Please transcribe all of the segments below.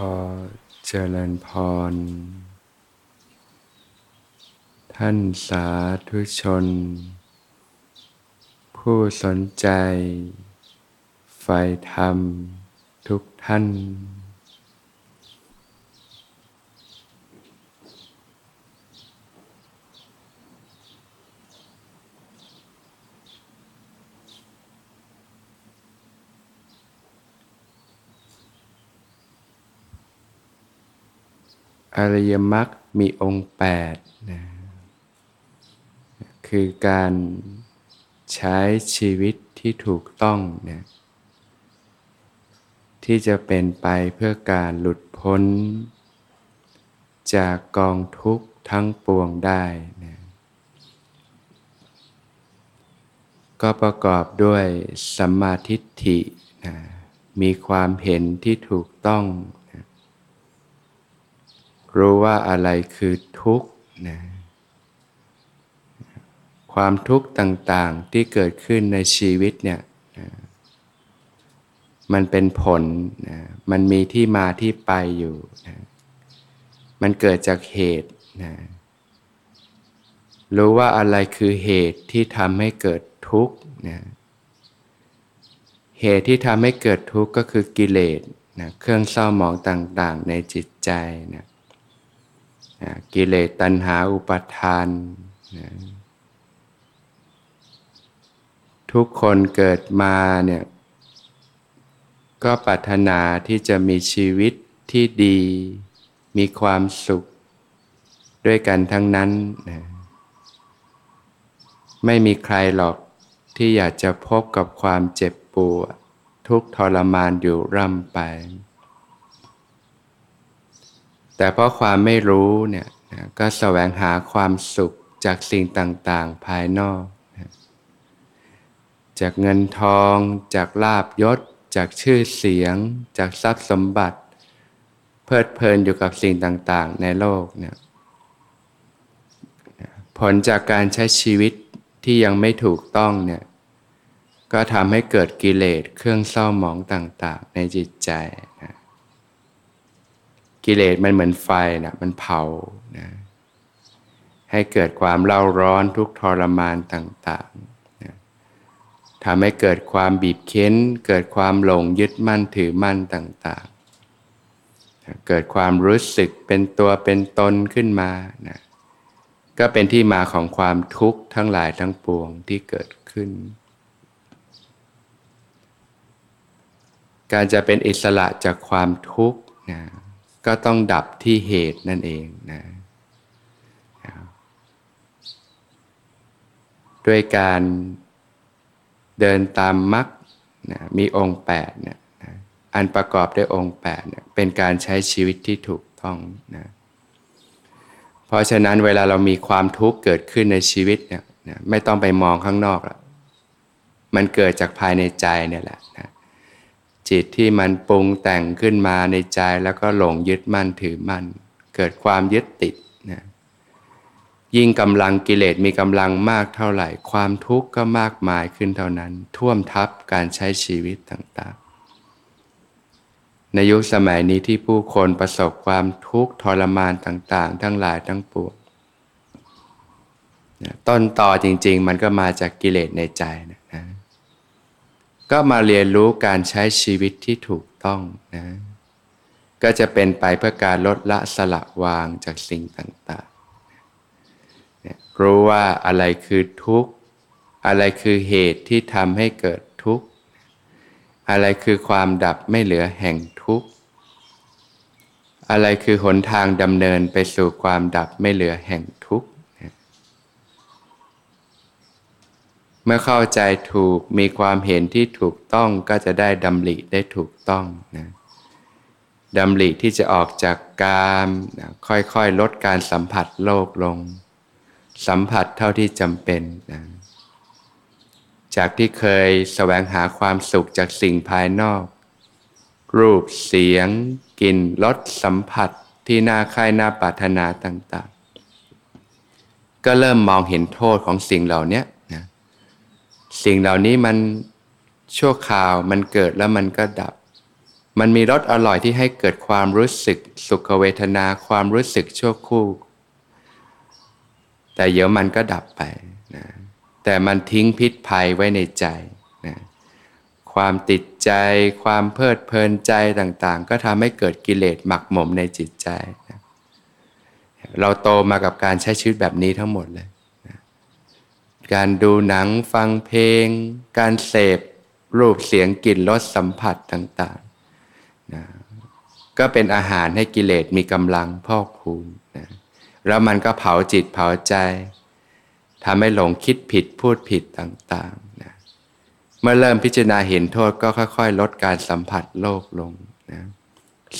ขอเจริญพร ท่านสาธุชน ผู้สนใจ ไฟธรรมทุกท่าน อริยมรรคมีองค์แปดนะคือการใช้ชีวิตที่ถูกต้องเนี่ยที่จะเป็นไปเพื่อการหลุดพ้น จากกองทุกข์ทั้งปวงได้นะก็ประกอบด้วยสัมมาทิฏฐินะมีความเห็นที่ถูกต้อง รู้ว่าอะไรคือทุกข์นะความทุกข์ต่างๆที่เกิดขึ้นในชีวิตเนี่ยนะมันเป็นผลนะมันมีที่มาที่ไปอยู่นะมันเกิดจากเหตุนะรู้ว่าอะไรคือเหตุที่ทำให้เกิดทุกข์นะเหตุที่ทำให้เกิดทุกข์ก็คือกิเลสนะเครื่องเศร้าหมองต่างๆในจิตใจนะ กิเลสตัณหาอุปาทานนะทุกคนเกิดมาเนี่ย ก็ปรารถนาที่จะมีชีวิตที่ดี มีความสุข ด้วยกันทั้งนั้นนะไม่มีใครหรอกที่อยากจะพบกับความเจ็บปวดทุกทรมานอยู่ร่ำไป แต่เพราะความไม่รู้เนี่ยก็แสวงหาความสุขจากสิ่งต่างๆ ภายนอกจากเงินทอง จากลาบยศ จากชื่อเสียง จากทรัพย์สมบัติ เพลิดเพลินอยู่กับสิ่งต่างๆ ในโลกเนี่ยผลจากการใช้ชีวิตที่ยังไม่ถูกต้องเนี่ยก็ทำให้เกิดกิเลสเครื่องเศร้าหมองต่าง ๆ ในจิตใจนะ กิเลสมันเหมือนไฟนะมันเผานะให้เกิดความเล่าร้อนทุกทรมานต่างๆนะทำให้เกิดความบีบเค้น เกิดความหลงยึดมั่นถือมั่นต่างๆเกิดความรู้สึกเป็นตัวเป็นตนขึ้นมานะก็เป็นที่มาของความทุกข์ทั้งหลายทั้งปวงที่เกิดขึ้น การจะเป็นอิสระจากความทุกข์นะ ก็ต้องดับที่เหตุนั่นเองนะด้วยการเดินตามมรรคนะมีองค์แปดเนี่ยนะอันประกอบด้วยองค์แปดเนี่ยเป็นการใช้ชีวิตที่ถูกต้องนะเพราะฉะนั้นเวลาเรามีความทุกข์เกิดขึ้นในชีวิตเนี่ยนะไม่ต้องไปมองข้างนอกแล้วมันเกิดจากภายในใจเนี่ยแหละนะ จิตที่มันปรุงแต่งขึ้นมาในใจแล้วก็หลงยึดมั่นถือมั่น เกิดความยึดติดนะยิ่งกำลังกิเลสมีกำลังมากเท่าไหร่ ความทุกข์ก็มากมายขึ้นเท่านั้น ท่วมทับการใช้ชีวิตต่างๆ ในยุคสมัยนี้ที่ผู้คนประสบความทุกข์ทรมานต่างๆ ทั้งหลายทั้งปวงต้นต่อจริง ๆ มันก็มาจากกิเลสในใจนะ ก็มาเรียนรู้การใช้ชีวิตที่ถูกต้องนะ ก็จะเป็นไปเพื่อการลดละสละวางจากสิ่งต่างๆ รู้ว่าอะไรคือทุกข์ อะไรคือเหตุที่ทำให้เกิดทุกข์ อะไรคือความดับไม่เหลือแห่งทุกข์ อะไรคือหนทางดำเนินไปสู่ความดับไม่เหลือแห่งทุกข์ เมื่อเข้าใจถูกมีความเห็นที่ถูกต้องก็จะได้ดำริได้ถูกต้องนะดำริที่จะออกจากกามนะค่อยๆ ลดการสัมผัสโลกลง สัมผัสเท่าที่จำเป็นนะจากที่เคยแสวงหาความสุขจากสิ่งภายนอก รูปเสียงกลิ่นรสสัมผัสที่น่าใคร่น่าปรารถนาต่าง ๆ ก็เริ่มมองเห็นโทษของสิ่งเหล่านี้ สิ่งเหล่านี้มันชั่วคราวมันเกิดแล้วมันก็ดับ มันมีรสอร่อยที่ให้เกิดความรู้สึกสุขเวทนาความรู้สึกชั่วคู่ แต่เดี๋ยวมันก็ดับไปนะแต่มันทิ้งพิษภัยไว้ในใจนะความติดใจ ความเพลิดเพลินใจต่างๆ ก็ทำให้เกิดกิเลสหมักหมมในจิตใจนะเราโตมากับการใช้ชีวิตแบบนี้ทั้งหมดเลย การดูหนังฟังเพลง การเสพรูปเสียงกลิ่นรสสัมผัสต่างๆนะก็เป็นอาหารให้กิเลสมีกำลังพอกพูนนะแล้วมันก็เผาจิตเผาใจทำให้หลงคิดผิดพูดผิดต่างๆนะเมื่อเริ่มพิจารณาเห็นโทษก็ค่อย ๆ ลดการสัมผัสโลกลงนะ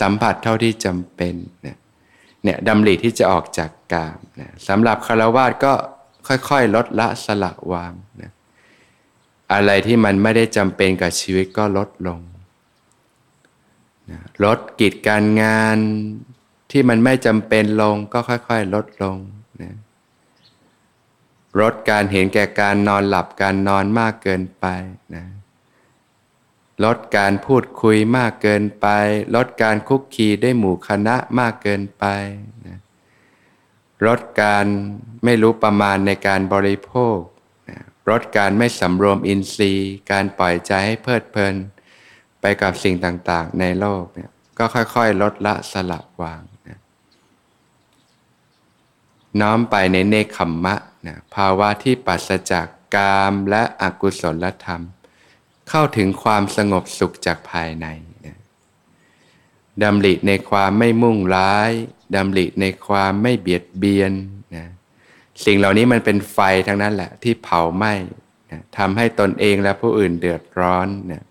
สัมผัสเท่าที่จำเป็นนะเนี่ยดำริที่จะออกจากกามนะสำหรับคารวาสก็ ค่อยๆ ลดละสละวางนะอะไรที่มันไม่ได้จำเป็นกับชีวิตก็ลดลงนะลดกิจการงานที่มันไม่จำเป็นลงก็ค่อยๆ ลดลงนะลดการเห็นแก่การนอนหลับการนอนมากเกินไปนะลดการพูดคุยมากเกินไป ลดการคุกคีได้หมู่คณะมากเกินไป ลดการไม่รู้ประมาณในการบริโภคลดการไม่สำรวมอินทรีย์ การปล่อยใจให้เพลิดเพลิน ไปกับสิ่งต่างๆ ในโลกเนี่ยก็ค่อยๆ ลดละสละวางนะน้อมไปในเนคขมมะนะภาวะที่ปัสจากกามและอกุศลธรรม เข้าถึงความสงบสุขจากภายในนะดำริในความไม่มุ่งร้าย ดำริในความไม่เบียดเบียนนะสิ่งเหล่านี้มันเป็นไฟทั้งนั้นแหละที่เผาไหม้นะทำให้ตนเองและผู้อื่นเดือดร้อนนะ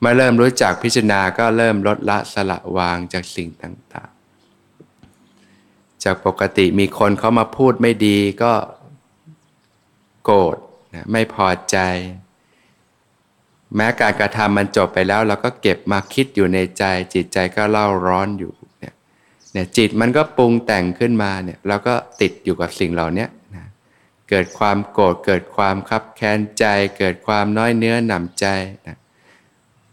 เมื่อเริ่มรู้จักพิจารณาก็เริ่มลดละสละวางจากสิ่งต่างๆ จากปกติมีคนเขามาพูดไม่ดีก็โกรธนะไม่พอใจ แม้การกระทำมันจบไปแล้ว เราก็เก็บมาคิดอยู่ในใจจิตใจก็เล่าร้อนอยู่ เนี่ยจิตมันก็ปรุงแต่งขึ้นมาเนี่ยเราก็ติดอยู่กับสิ่งเหล่านี้นะเกิดความโกรธเกิดความคับแค้นใจ เกิดความน้อยเนื้อหนำใจนะ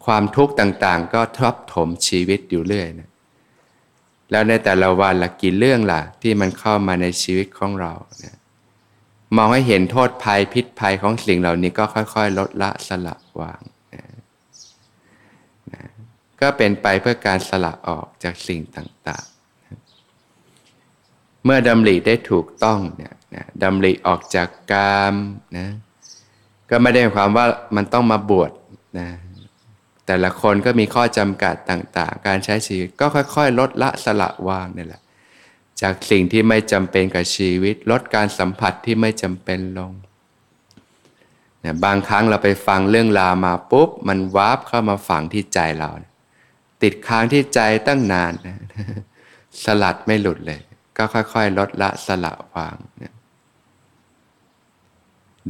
ความทุกข์ต่างๆ ก็ทับถมชีวิตอยู่เรื่อยนะแล้วในแต่ละวันละกี่เรื่องล่ะ ที่มันเข้ามาในชีวิตของเรานี่ยมองให้เห็นโทษภัยพิษภัยของสิ่งเหล่านี้ก็ค่อยๆ ลดละสละวางนะนะก็เป็นไปเพื่อการสละออกจากสิ่งต่างๆ เมื่อดำริได้ถูกต้องเนี่ยนะดำริออกจากกามนะก็ไม่ได้ความว่ามันต้องมาบวชนะแต่ละคนก็มีข้อจำกัดต่างๆ การใช้ชีวิตก็ค่อยๆ ลดละสละวางนี่แหละจากสิ่งที่ไม่จำเป็นกับชีวิต ลดการสัมผัสที่ไม่จำเป็นลงนี่ยบางครั้งเราไปฟังเรื่องราวมาปุ๊บ มันวาร์ปเข้ามาฝังที่ใจเรา ติดค้างที่ใจตั้งนานนะสลัดไม่หลุดเลย ก็ค่อยๆ ลดละสละวาง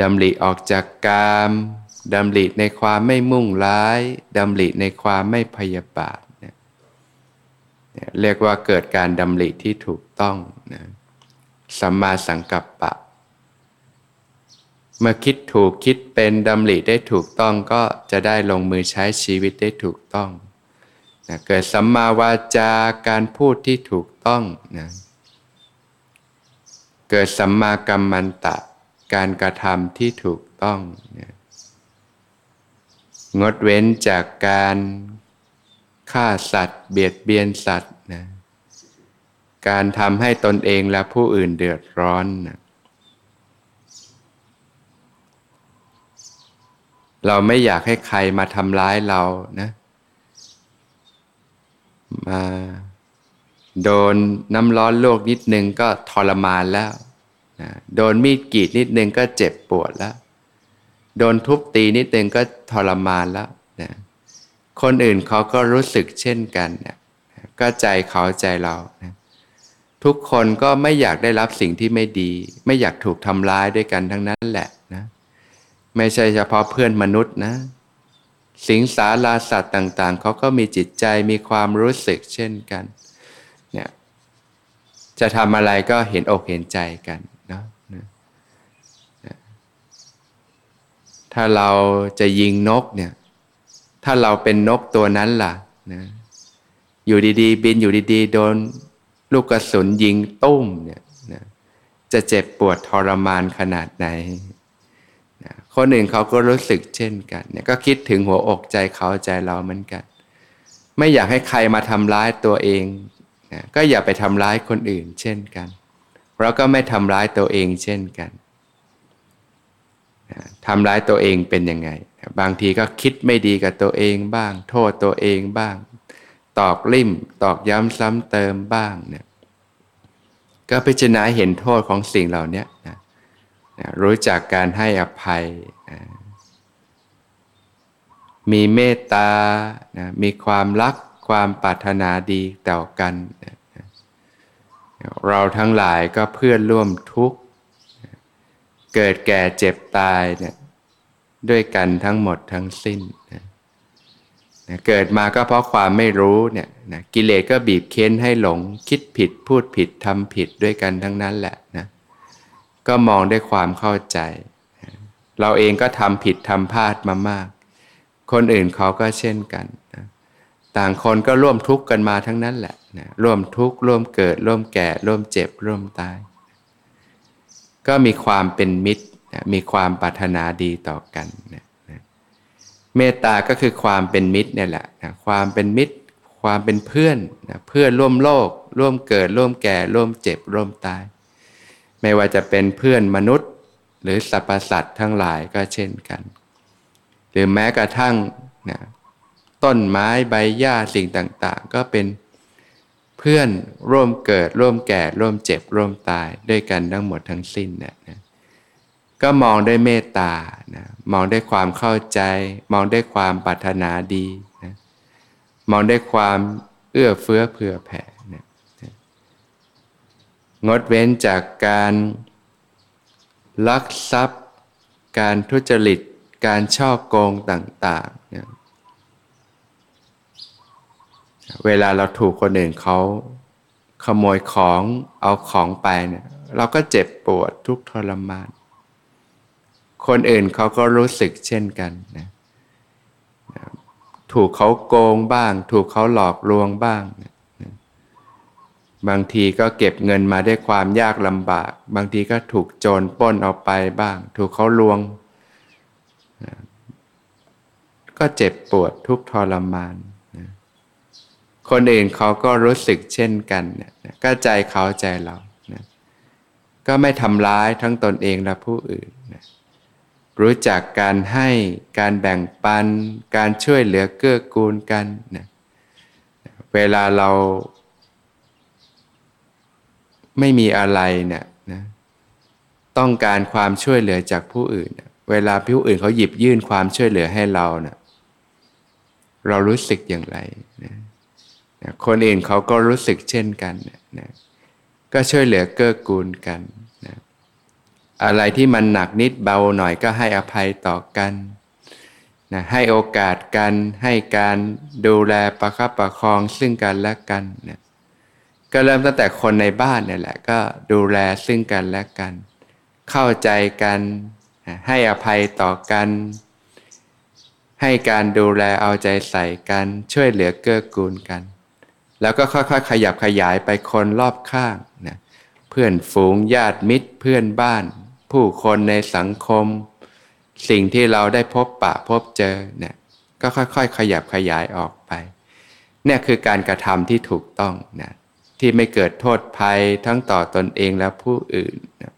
ดำริออกจากกามดำริในความไม่มุ่งร้ายดำริในความไม่พยาบาทเนี่ยเรียกว่าเกิดการดำริที่ถูกต้องนะสัมมาสังกัปปะ เมื่อคิดถูกคิดเป็นดำริได้ถูกต้องก็จะได้ลงมือใช้ชีวิตได้ถูกต้องนะเกิดสัมมาวาจาการพูดที่ถูกต้องนะ เกิดสัมมากัมมันตะ การกระทำที่ถูกต้อง งดเว้นจากการฆ่าสัตว์ เบียดเบียนสัตว์นะการทำให้ตนเองและผู้อื่นเดือดร้อนนะเราไม่อยากให้ใครมาทำร้ายเรานะ มา โดนน้ำร้อนโลกนิดนึงก็ทรมานแล้วนะโดนมีดกรีดนิดนึงก็เจ็บปวดแล้ว โดนทุบตีนิดนึงก็ทรมานแล้วนะคนอื่นเขาก็รู้สึกเช่นกันนะก็ใจเขาใจเรานะทุกคนก็ไม่อยากได้รับสิ่งที่ไม่ดี ไม่อยากถูกทำร้ายด้วยกันทั้งนั้นแหละนะไม่ใช่เฉพาะเพื่อนมนุษย์นะสิงสาราสัตว์ต่างๆ เขาก็มีจิตใจมีความรู้สึกเช่นกันเจะทำอะไรก็เห็นอกเห็นใจกันเนาะถ้าเราจะยิงนกเนี่ย ถ้าเราเป็นนกตัวนั้นล่ะนะอยู่ดีๆ บินอยู่ดีๆ โดนลูกกระสุนยิงตุ้มเนี่ยนะจะเจ็บปวดทรมานขนาดไหนนะคนอื่นเขาก็รู้สึกเช่นกันเนี่ยก็คิดถึงหัวอกใจเขาใจเราเหมือนกัน ไม่อยากให้ใครมาทำร้ายตัวเอง นะก็อย่าไปทำร้ายคนอื่นเช่นกันเราก็ไม่ทำร้ายตัวเองเช่นกันทำร้ายตัวเองเป็นยังไงบางทีก็คิดไม่ดีกับตัวเองบ้าง โทษตัวเองบ้าง ตอกลิ่ม ตอกย้ำซ้ำเติมบ้างเนี่ยก็พิจารณาเห็นโทษของสิ่งเหล่านี้นะรู้จักการให้อภัยนะมีเมตตานะมีความรัก ความปรารถนาดีต่อกัน เราทั้งหลายก็เพื่อนร่วมทุกข์ เกิดแก่เจ็บตายเนี่ยด้วยกันทั้งหมดทั้งสิ้นนะเกิดมาก็เพราะความไม่รู้เนี่ยนะกิเลสก็บีบเค้นให้หลง คิดผิดพูดผิดทำผิดด้วยกันทั้งนั้นแหละนะก็มองด้วยความเข้าใจ เราเองก็ทำผิดทำพลาดมามาก คนอื่นเขาก็เช่นกันนะ ต่างคนก็ร่วมทุกข์กันมาทั้งนั้นแหละนะร่วมทุกข์ร่วมเกิด ร่วมแก่ ร่วมเจ็บ ร่วมตาย ก็มีความเป็นมิตรนะมีความปรารถนาดีต่อกันนะนะเมตตาก็คือความเป็นมิตรเนี่ยแหละนะความเป็นมิตร ความเป็นเพื่อนนะเพื่อนร่วมโลก ร่วมเกิด ร่วมแก่ ร่วมเจ็บ ร่วมตาย ไม่ว่าจะเป็นเพื่อนมนุษย์ หรือสรรพสัตว์ทั้งหลายก็เช่นกัน หรือแม้กระทั่งนะ ต้นไม้ใบหญ้าสิ่งต่าง ๆ ก็เป็นเพื่อนร่วมเกิดร่วมแก่ ร่วมเจ็บ ร่วมตายด้วยกันทั้งหมดทั้งสิ้นเนี่ยนะก็มองด้วยเมตตานะมองด้วยความเข้าใจ มองด้วยความปรารถนาดีนะมองด้วยความเอื้อเฟื้อเผื่อแผ่นะงดเว้นจากการลักทรัพย์ การทุจริต การช่อโกงต่างๆนะ เวลาเราถูกคนอื่นเขาขโมยของเอาของไปเนี่ยเราก็เจ็บปวดทุกทรมาน คนอื่นเขาก็รู้สึกเช่นกันนะถูกเขาโกงบ้าง ถูกเขาหลอกลวงบ้างนะบางทีก็เก็บเงินมาด้วยความยากลำบาก บางทีก็ถูกโจรป้นเอาไปบ้าง ถูกเขาลวง ก็เจ็บปวดทุกทรมาน คนอื่นเขาก็รู้สึกเช่นกันนะก็ใจเขาใจเรานะก็ไม่ทำร้ายทั้งตนเองและผู้อื่นนะรู้จักการให้การแบ่งปัน การช่วยเหลือเกื้อกูลกันนะเวลาเรา ไม่มีอะไรเนี่ยนะต้องการความช่วยเหลือจากผู้อื่นเวลาผู้อื่นเขาหยิบยื่นความช่วยเหลือให้เราเนะเรารู้สึกอย่างไรนะ คนอื่นเขาก็รู้สึกเช่นกันนะก็ช่วยเหลือเกื้อกูลกันนะอะไรที่มันหนักนิดเบาหน่อยก็ให้อภัยต่อกันนะให้โอกาสกันให้การดูแลประคับประคองซึ่งกันและกันนะก็เริ่มตั้งแต่คนในบ้านเนี่ยแหละก็ดูแลซึ่งกันและกัน เข้าใจกันให้อภัยต่อกัน ให้การดูแลเอาใจใส่กันช่วยเหลือเกื้อกูลกัน แล้วก็ค่อยๆขยับขยายไปคนรอบข้างนะเพื่อนฝูงญาติมิตรเพื่อนบ้าน ผู้คนในสังคม สิ่งที่เราได้พบปะพบเจอเนี่ยก็ค่อยๆ ขยับขยายออกไปเนี่ยคือการกระทำที่ถูกต้องนะที่ไม่เกิดโทษภัยทั้งต่อตอนเองและผู้อื่นนะ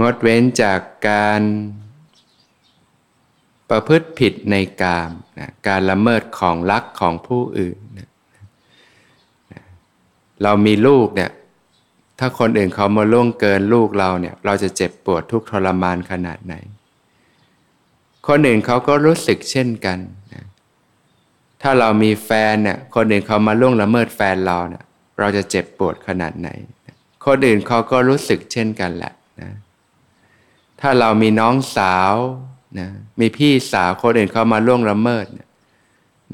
งดเว้นจากการ ประพฤติผิดในกามนะการละเมิดของรักของผู้อื่นนะเรามีลูกเนี่ยถ้าคนอื่นเขามาล่วงเกินลูกเราเนี่ยเราจะเจ็บปวดทุกทรมานขนาดไหน คนอื่นเขาก็รู้สึกเช่นกันนะถ้าเรามีแฟนเนี่ยคนอื่นเขามาล่วงละเมิดแฟนเราเนี่ยเราจะเจ็บปวดขนาดไหน คนอื่นเขาก็รู้สึกเช่นกันแหละนะถ้าเรามีน้องสาว นะมีพี่สาวคนอื่นเขามาล่วงละเมิดเนี่ย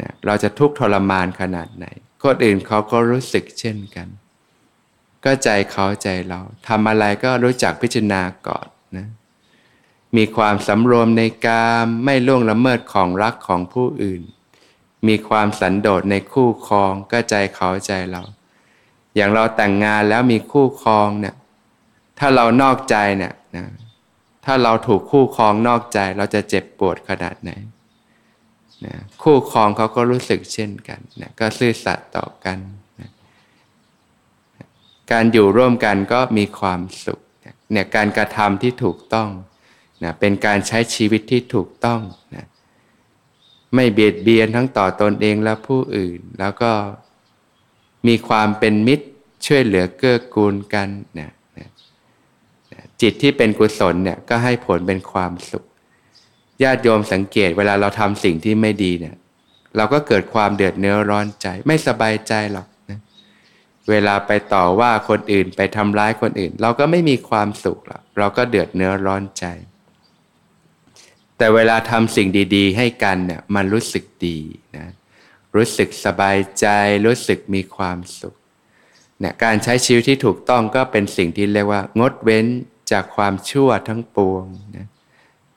นะเราจะทุกข์ทรมานขนาดไหน คนอื่นเขาก็รู้สึกเช่นกัน ก็ใจเขาใจเราทำอะไรก็รู้จักพิจารณาก่อนนะมีความสำรวมในกามไม่ล่วงละเมิดของรักของผู้อื่น มีความสันโดษในคู่ครองก็ใจเขาใจเรา อย่างเราแต่งงานแล้วมีคู่ครองเนี่ยถ้าเรานอกใจเนี่ยนะ ถ้าเราถูกคู่ครองนอกใจเราจะเจ็บปวดขนาดไหนนะคู่ครองเขาก็รู้สึกเช่นกันนะก็ซื่อสัตย์ต่อกันนะการอยู่ร่วมกันก็มีความสุขเนี่ยการกระทำที่ถูกต้องนะเป็นการใช้ชีวิตที่ถูกต้องนะไม่เบียดเบียนทั้งต่อตอนเองและผู้อื่น แล้วก็มีความเป็นมิตรช่วยเหลือเกื้อกูลกันนะ จิตที่เป็นกุศลเนี่ยก็ให้ผลเป็นความสุขญาติโยมสังเกตเวลาเราทำสิ่งที่ไม่ดีเนี่ย เราก็เกิดความเดือดเนื้อร้อนใจ ไม่สบายใจหรอกนะเวลาไปต่อว่าคนอื่นไปทำร้ายคนอื่น เราก็ไม่มีความสุขหรอกเราก็เดือดเนื้อร้อนใจ แต่เวลาทำสิ่งดี ๆ ให้กันเนี่ยมันรู้สึกดีนะรู้สึกสบายใจ รู้สึกมีความสุขเนี่ยการใช้ชีวิตที่ถูกต้องก็เป็นสิ่งที่เรียกว่างดเว้น จากความชั่วทั้งปวงนะ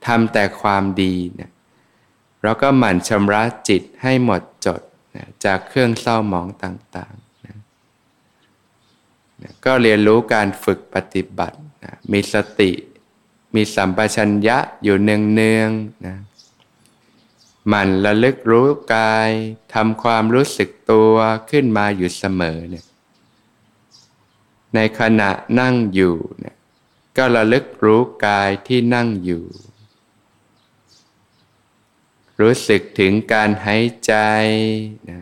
ทำแต่ความดีเนี่ยเราก็หมั่นชำระจิตให้หมดจดนะจากเครื่องเศร้าหมองต่างๆนะนะก็เรียนรู้การฝึกปฏิบัตินะมีสติ มีสัมปชัญญะอยู่เนืองๆนะมันระลึกรู้กายทำความรู้สึกตัวขึ้นมาอยู่เสมอเนี่ยในขณะนั่งอยู่เนี่ย ก็ระลึกรู้กายที่นั่งอยู่ รู้สึกถึงการหายใจนะ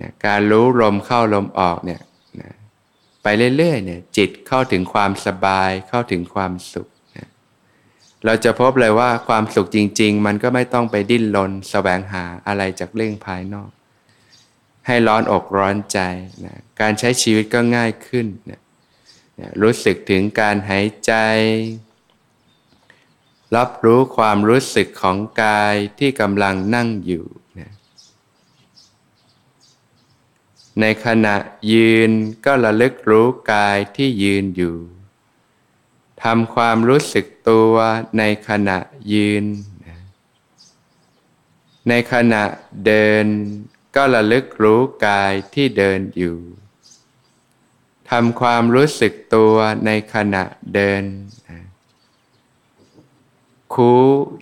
นะการรู้ลมเข้าลมออกเนี่ยนะไปเรื่อยๆเนี่ยจิตเข้าถึงความสบายเข้าถึงความสุขเราจะพบเลยว่าความสุขจริง ๆ มันก็ไม่ต้องไปดิ้นรนแสวงหาอะไรจากเรื่องภายนอก ให้ร้อนอกร้อนใจนะการใช้ชีวิตก็ง่ายขึ้นนะ รู้สึกถึงการหายใจ รับรู้ความรู้สึกของกายที่กำลังนั่งอยู่นะในขณะยืนก็ระลึกรู้กายที่ยืนอยู่ทำความรู้สึกตัวในขณะยืน ในขณะเดินก็ระลึกรู้กายที่เดินอยู่ ทำความรู้สึกตัวในขณะเดิน คู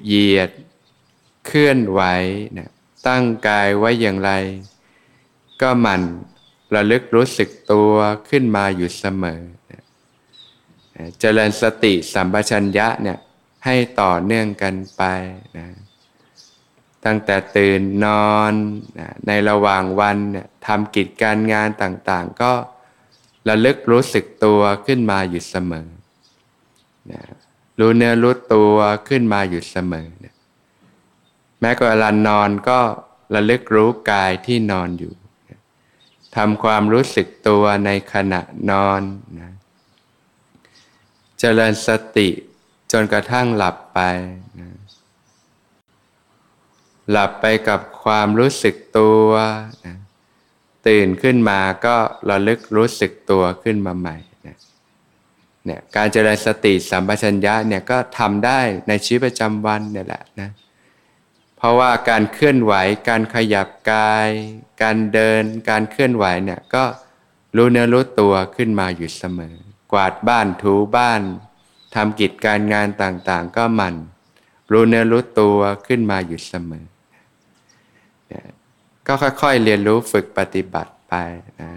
เหยียด เคลื่อนไหวนะตั้งกายไว้อย่างไร ก็หมั่นระลึกรู้สึกตัวขึ้นมาอยู่เสมอเจริญสติสัมปชัญญะเนี่ยให้ต่อเนื่องกันไปนะตั้งแต่ตื่นนอนนะในระหว่างวันเนี่ยทำกิจการงานต่างๆ ก็ ระลึกรู้สึกตัวขึ้นมาอยู่เสมอนะรู้เนื้อรู้ตัวขึ้นมาอยู่เสมอนะแม้กระทั่งนอนก็ระลึกรู้กายที่นอนอยู่ทำความรู้สึกตัวในขณะนอนนะเจริญสติจนกระทั่งหลับไปนะหลับไปกับความรู้สึกตัวนะ ตื่นขึ้นมาก็ระลึกรู้สึกตัวขึ้นมาใหม่นะเนี่ยการเจริญสติสัมปชัญญะเนี่ยก็ทำได้ในชีวิตประจำวันเนี่ยแหละนะเพราะว่าการเคลื่อนไหว การขยับกาย การเดิน การเคลื่อนไหวเนี่ยก็รู้เนื้อรู้ตัวขึ้นมาอยู่เสมอ กวาดบ้านถูบ้านทำกิจการงานต่างๆ ก็มันรู้เนื้อรู้ตัวขึ้นมาอยู่เสมอ ก็ค่อยๆเรียนรู้ฝึกปฏิบัติไปนะ